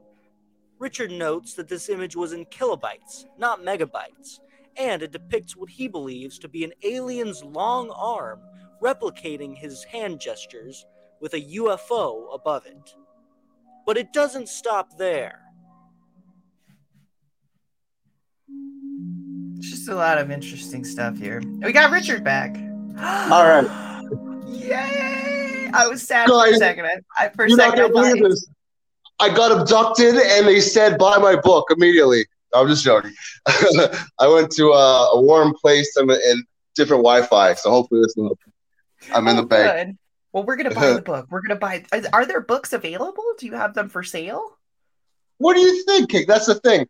Richard notes that this image was in kilobytes, not megabytes, and it depicts what he believes to be an alien's long arm replicating his hand gestures with a UFO above it. But it doesn't stop there. It's just a lot of interesting stuff here. We got Richard back. All right. Yay! I was sad for a second. I, I for a You're not second, I gonna believe this. I got abducted, and they said buy my book immediately. I'm just joking. I went to a, a warm place and, and different Wi-Fi, so hopefully this will. I'm in Oh, the bank. good. Well, we're gonna buy the book. We're gonna buy. Are there books available? Do you have them for sale? What do you think, Kate? That's the thing.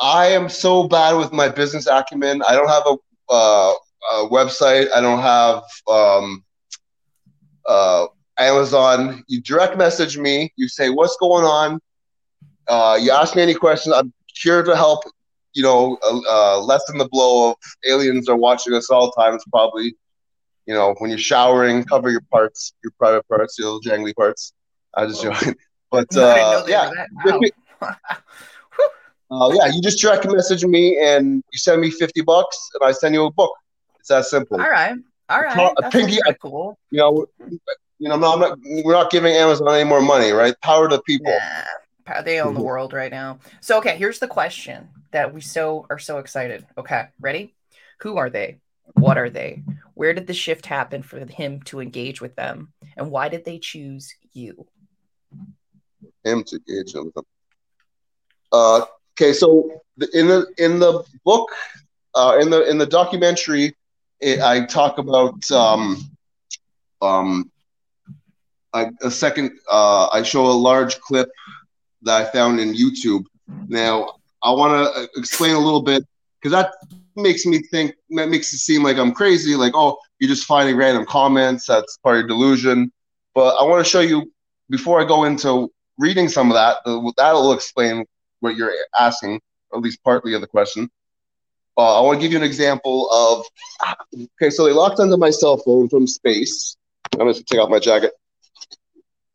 I am so bad with my business acumen. I don't have a, uh, a website. I don't have um, uh, Amazon. You direct message me. You say what's going on. Uh, you ask me any questions. I'm here to help. You know, uh, uh, lessen the blow of aliens are watching us all times. Probably, you know, when you're showering, cover your parts, your private parts, your little jangly parts. I just joking. But I didn't know uh, yeah, were that If you- loud. uh, yeah, you just direct message me and you send me 50 bucks and I send you a book. It's that simple. All right, all right. A That's pinky- pretty cool. You know, you know, I'm not, I'm not- we're not giving Amazon any more money, right? Power to the people. Nah, they own the Mhm. world right now. So, okay, here's the question that we so are so excited. Okay, ready? Who are they? What are they? Where did the shift happen for him to engage with them? And why did they choose you? Him to engage with them. Uh, okay, so the, in the in the book, uh, in the in the documentary, it, I talk about um, um, I, a second. Uh, I show a large clip that I found in YouTube. Now, I want to explain a little bit because that makes me think that makes it seem like I'm crazy. Like, oh, you're just finding random comments. That's part of delusion. But I want to show you before I go into reading some of that. uh, That'll explain what you're asking, or at least partly of the question. Uh, I want to give you an example of. Okay, so they locked onto my cell phone from space. I'm going to take off my jacket.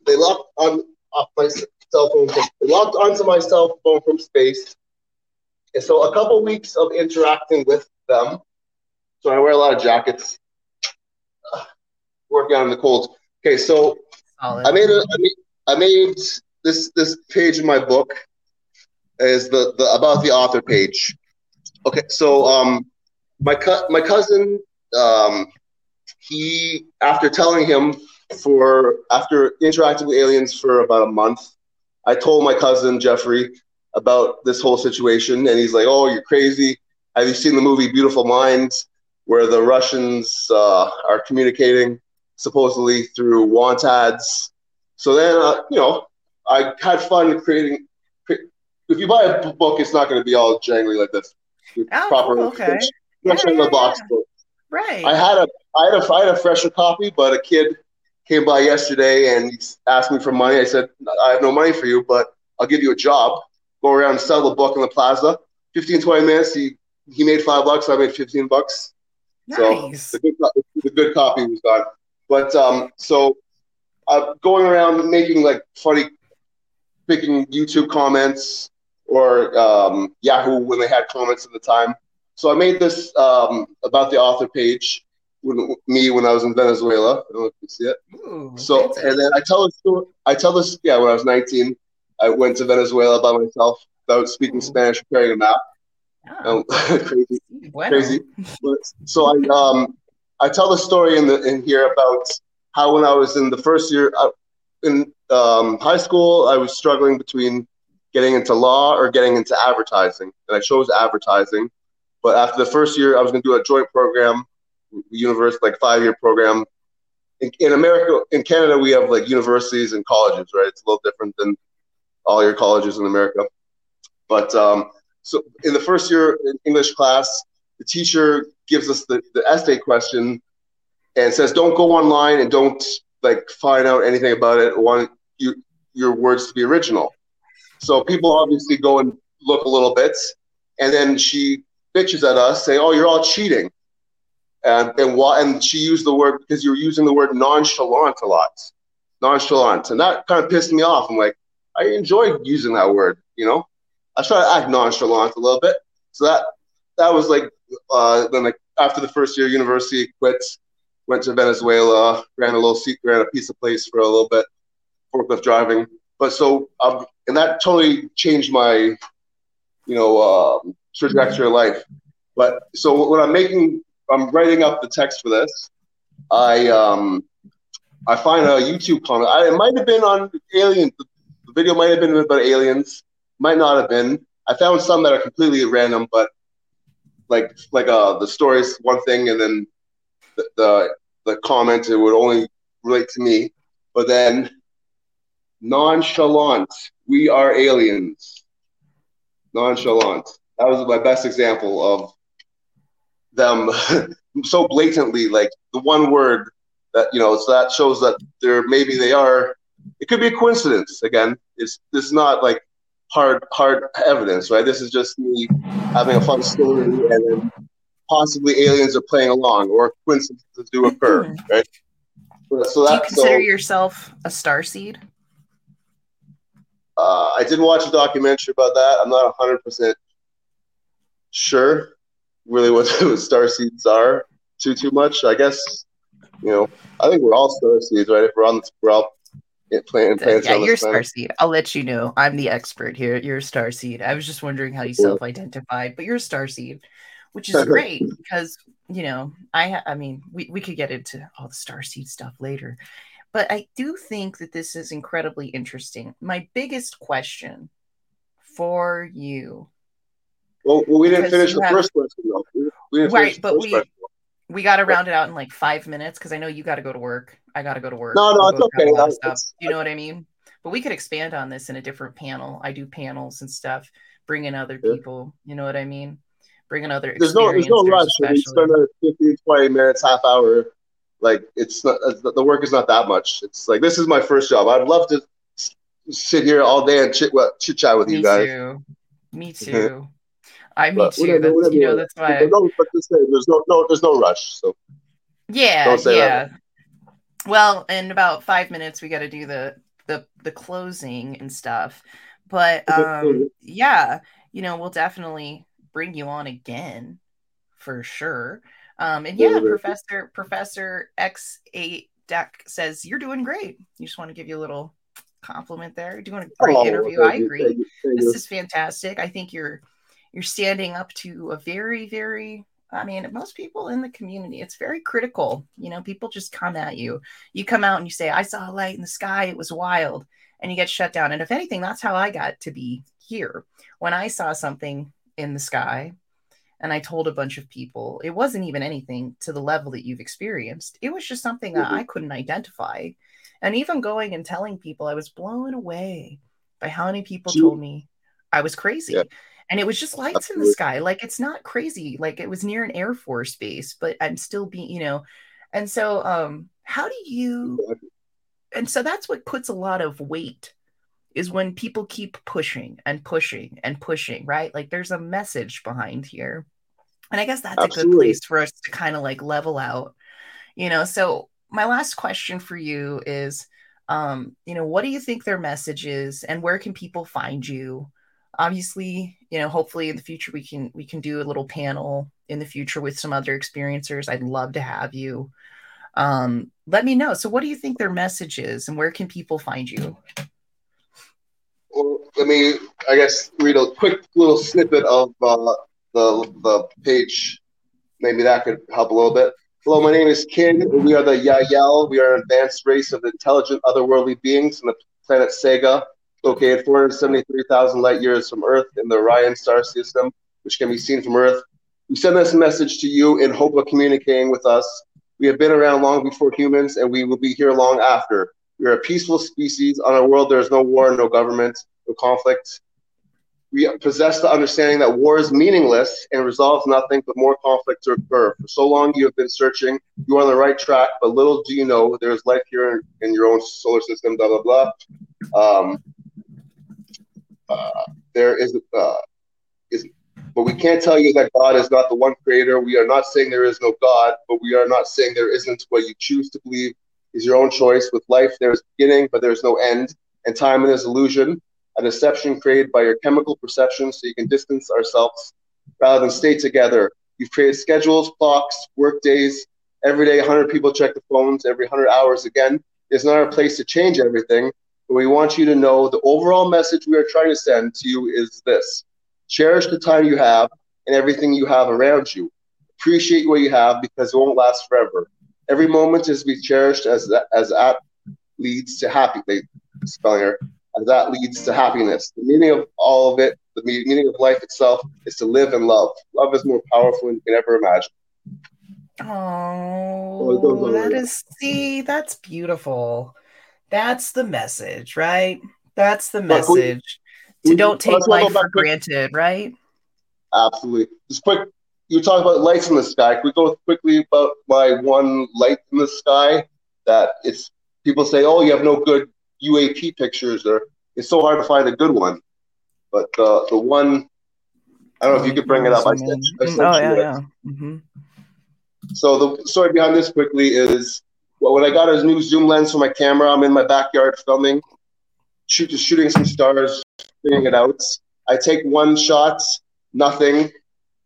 They locked on off my cell phone. From, they locked onto my cell phone from space. And so a couple weeks of interacting with them. So I wear a lot of jackets. Uh, Working out in the cold. Okay, so Solid. I made a I made, I made this this page in my book is the, the about the author page. Okay, so um my my cousin um he after telling him for after interacting with aliens for about a month, I told my cousin Jeffrey about this whole situation and he's like, "Oh, you're crazy. Have you seen the movie Beautiful Minds where the Russians uh, are communicating supposedly through want ads?" So then, uh, you know, I had fun creating. If you buy a book, it's not going to be all jangly like this. Oh, proper cool, okay. instruction in Yeah, the box yeah. book. right. I had a, I had a, I had a fresher copy, but a kid came by yesterday and asked me for money. I said, I have no money for you, but I'll give you a job. Go around and sell the book in the plaza. 15, 20 minutes. He he made five bucks. I made 15 bucks. So nice. the good, the good copy was gone. But um, so uh, going around making like funny, picking YouTube comments or um, Yahoo when they had comments at the time. So I made this um, about the author page when me when I was in Venezuela. I don't know if you see it. Ooh, So and then I tell a story. I tell this. Yeah, when I was 19, I went to Venezuela by myself without speaking Ooh. Spanish, carrying a map. Oh, Um, crazy bueno. crazy. But, so I um I tell the story in the in here about how when I was in the first year uh, in um, high school, I was struggling between getting into law or getting into advertising, and I chose advertising. But after the first year, I was going to do a joint program, university like five year program. In, in America, in Canada, we have like universities and colleges, right? It's a little different than all your colleges in America. But um, so in the first year in English class, the teacher gives us the, the essay question and says, don't go online and don't like find out anything about it. I want you, your words to be original. So people obviously go and look a little bit, and then she bitches at us, say, "Oh, you're all cheating," and and why? And she used the word because you're using the word nonchalant a lot, nonchalant, and that kind of pissed me off. I'm like, I enjoy using that word, you know. I try to act nonchalant a little bit. So that that was like uh, then like after the first year of university, quit, went to Venezuela, ran a little ran a pizza place for a little bit, forklift driving. But so um, and that totally changed my, you know, um trajectory of life. But so when I'm making, I'm writing up the text for this. I um, I find a YouTube comment. I, it might have been on alien. The video might have been about aliens. Might not have been. I found some that are completely random, but like like uh the stories one thing, and then the the, the comment it would only relate to me. But then nonchalant, we are aliens. Nonchalant. That was my best example of them so blatantly like the one word that you know so that shows that there maybe they are it could be a coincidence again it's this is not like hard hard evidence right this is just me having a fun story and then possibly aliens are playing along or coincidences do occur mm-hmm. right so that, do you consider so, yourself a star seed uh, i did watch a documentary about that i'm not 100% sure really what star seeds are too too much. I guess you know. I think we're all star seeds, right? If we're on the we're all playing playing. Yeah, you're star seed. I'll let you know. I'm the expert here. You're a star seed. I was just wondering how you self-identified, but you're a star seed, which is great because you know I I mean we we could get into all the star seed stuff later. But I do think that this is incredibly interesting. My biggest question for you well, well we didn't finish the have, first question though. We, right, but we question. we got to round it out in like five minutes because I know you got to go to work. I got to go to work. No, no, it's okay. It's, you know what I mean? But we could expand on this in a different panel. I do panels and stuff, bring in other people. You know what I mean? Bring in other. There's no, there's no rush. We spend a 15, 20 minutes, half hour. Like it's not the work is not that much. It's like this is my first job. I'd love to sit here all day and chit chit chat with Me you guys. Me too. Me too. I mean, too. Whatever, whatever, you know, that's why. No, but say, there's no, no, there's no rush. So yeah, yeah. That. Well, in about five minutes, we got to do the the the closing and stuff. But um, yeah, you know, we'll definitely bring you on again for sure. Um, and yeah, Professor Professor X eight Deck says you're doing great. You just want to give you a little compliment there. You're doing a great oh, interview. I agree. This is fantastic. I think you're you're standing up to a very very I mean, most people in the community, it's very critical. You know, people just come at you. You come out and you say, I saw a light in the sky. It was wild. And you get shut down. And if anything, that's how I got to be here. When I saw something in the sky and I told a bunch of people, it wasn't even anything to the level that you've experienced. It was just something that I couldn't identify. And even going and telling people, I was blown away by how many people told me I was crazy. Yeah and it was just lights Absolutely. in the sky like it's not crazy like it was near an air force base but i'm still being you know and so um how do you and so that's what puts a lot of weight is when people keep pushing and pushing and pushing right? Like there's a message behind here. And i guess that's Absolutely. a good place for us to kind of like level out you know? So my last question for you is um you know what do you think their message is and where can people find you? Obviously you know hopefully in the future we can we can do a little panel in the future with some other experiencers. I'd love to have you. Um, let me know. So what do you think their message is and where can people find you well let me i guess read a quick little snippet of uh, the the page maybe that could help a little bit hello my name is Kid. we are the yahyel we are an advanced race of intelligent otherworldly beings on the planet sega located 473,000 light years from Earth in the Orion star system, which can be seen from Earth. We send this message to you in hope of communicating with us. We have been around long before humans, and we will be here long after. We are a peaceful species. On our world, there is no war, no government, no conflict. We possess the understanding that war is meaningless and resolves nothing but more conflict to occur. For so long, you have been searching. You are on the right track, but little do you know there is life here in, in your own solar system. Blah blah blah. Um, uh, there is uh, is but we can't tell you that God is not the one creator. We are not saying there is no God, but we are not saying there isn't. What you choose to believe is your own choice. With life, there is beginning, but there is no end, and time is illusion, a deception created by your chemical perception, so you can distance ourselves rather than stay together. You've created schedules, clocks, work days. Every day, 100 people check the phones. Every 100 hours again. It's not our place to change everything, but we want you to know the overall message we are trying to send to you is this cherish the time you have and everything you have around you. Appreciate what you have because it won't last forever. Every moment is to be cherished as that, as that leads to happy. Spelling error. As that leads to happiness. The meaning of all of it, the meaning of life itself, is to live and love. Love is more powerful than you can ever imagine. Oh, on that is see, that's beautiful. That's the message, right? That's the we- message. To we- don't take life for granted, right? Absolutely. Just quick, you talk about lights in the sky. Can we go quickly about my one light in the sky that it's people say, oh, you have no good UAP pictures, or it's so hard to find a good one. But the the one, I don't know if you could bring it up. I I oh yeah, it. yeah. hmm So the story behind this quickly is well, when I got a new zoom lens for my camera, I'm in my backyard filming, shoot, just shooting some stars, figuring it out. I take one shot, nothing,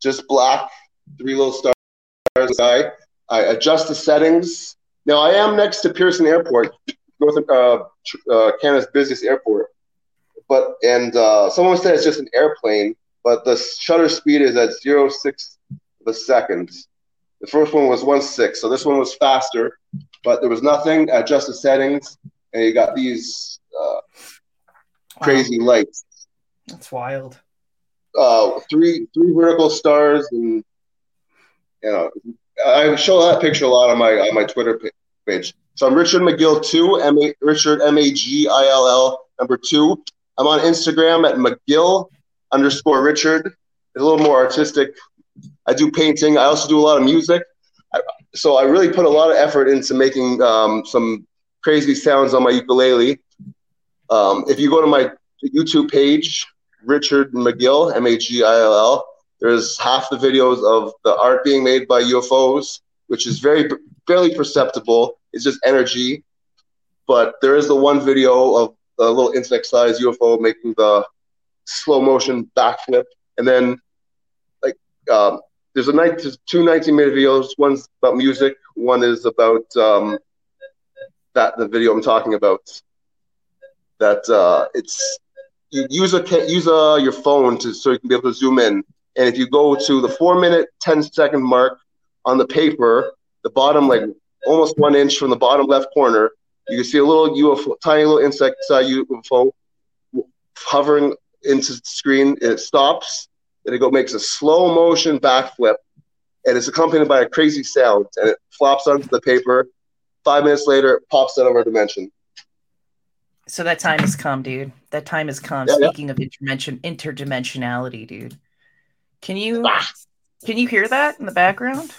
just black, three little stars in. I adjust the settings. Now I am next to Pearson Airport, North uh, uh, Canada's busiest airport. But and uh, someone said it's just an airplane, but the shutter speed is at zero six of a second. The first one was one six, so this one was faster, but there was nothing. I adjusted settings, and you got these uh, crazy lights. That's wild. Uh, three three vertical stars, and you know, I show that picture a lot on my on my Twitter page. So I'm Richard Magill two, M A Richard M A G I L L number two. I'm on Instagram at Magill underscore Richard. It's a little more artistic. I do painting. I also do a lot of music. I, so I really put a lot of effort into making um, some crazy sounds on my ukulele. Um, if you go to my YouTube page, Richard Magill, M A G I L L, there's half the videos of the art being made by UFOs, which is very barely perceptible. It's just energy. But there is the one video of a little insect-sized UFO making the slow motion backflip, and then like um, there's a night there's two 19 minute videos. One's about music. One is about um, that the video I'm talking about. That uh, it's use a use a, your phone to so you can be able to zoom in. And if you go to the four minute 10 second mark on the paper, the bottom like almost one inch from the bottom left corner, you can see a little UFO, tiny little insect uh, UFO hovering into the screen. It stops, and it go makes a slow motion backflip, and it's accompanied by a crazy sound, and it flops onto the paper. Five minutes later, it pops out of our dimension. So that time has come, dude. That time has come. Yeah, yeah. Speaking of interdimension, interdimensionality, dude. Can you Ah. can you hear that in the background?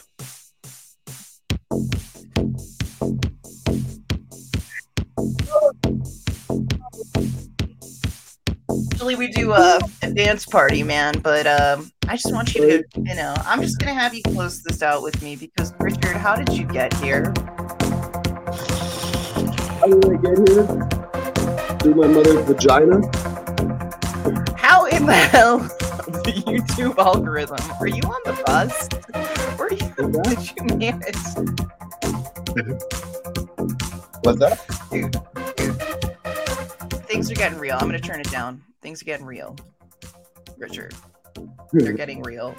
Usually we do a, a dance party, man, but um, I just want you to, you know, I'm just gonna have you close this out with me because Richard, how did you get here? How did I get here? Through my mother's vagina. How in the hell the YouTube algorithm? Are you on the bus? Or you, did you manage? What's that? Dude, dude. Things are getting real. I'm gonna turn it down. Things are getting real. Richard, they're hmm. getting real.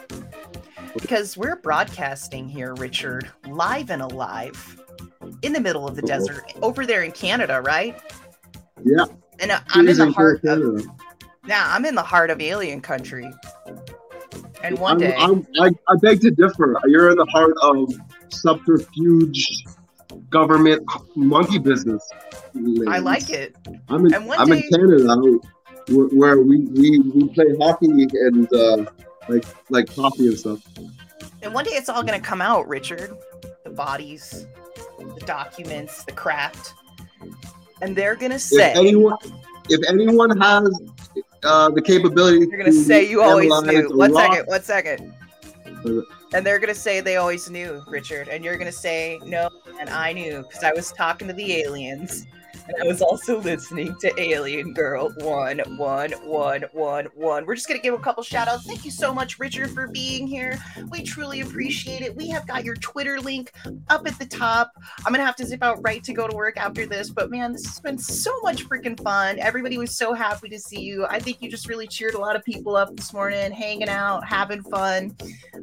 Because we're broadcasting here, Richard, live and alive in the middle of the uh-huh. desert over there in Canada, right? Yeah. And I'm in the heart of Canada. yeah, I'm in the heart of alien country. And one I'm- day, I'm, I, I beg to differ. You're in the heart of subterfuge government monkey business. I like it. I'm in, I'm day- in Canada where, where we, we, we play hockey and uh, like like coffee and stuff. And one day it's all going to come out, Richard. The bodies, the documents, the craft. And they're going to If say, anyone if anyone has uh, the capability, to to say you always knew. One second, one second. Uh, And they're going to say they always knew, Richard. And you're going to say, no, and I knew because I was talking to the aliens. And I was also listening to Alien Girl 11111. We're just going to give a couple shout outs. Thank you so much, Richard, for being here. We truly appreciate it. We have got your Twitter link up at the top. I'm going to have to zip out right to go to work after this, but man, this has been so much freaking fun. Everybody was so happy to see you. I think you just really cheered a lot of people up this morning, hanging out, having fun.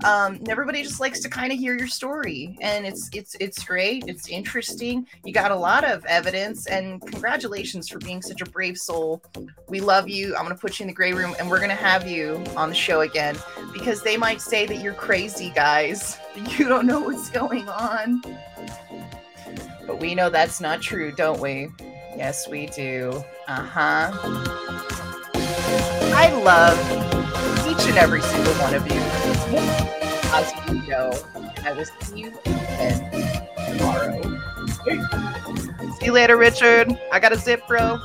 Um, and everybody just likes to kind of hear your story, and it's it's it's great. It's interesting. You got a lot of evidence, and congratulations for being such a brave soul. We love you. I'm gonna put you in the gray room, and we're gonna have you on the show again because they might say that you're crazy, guys. You don't know what's going on. But we know that's not true, don't we? Yes, we do. Uh huh. I love each and every single one of you. As you know, I will see you again tomorrow. See you later, Richard. I got a zip, bro.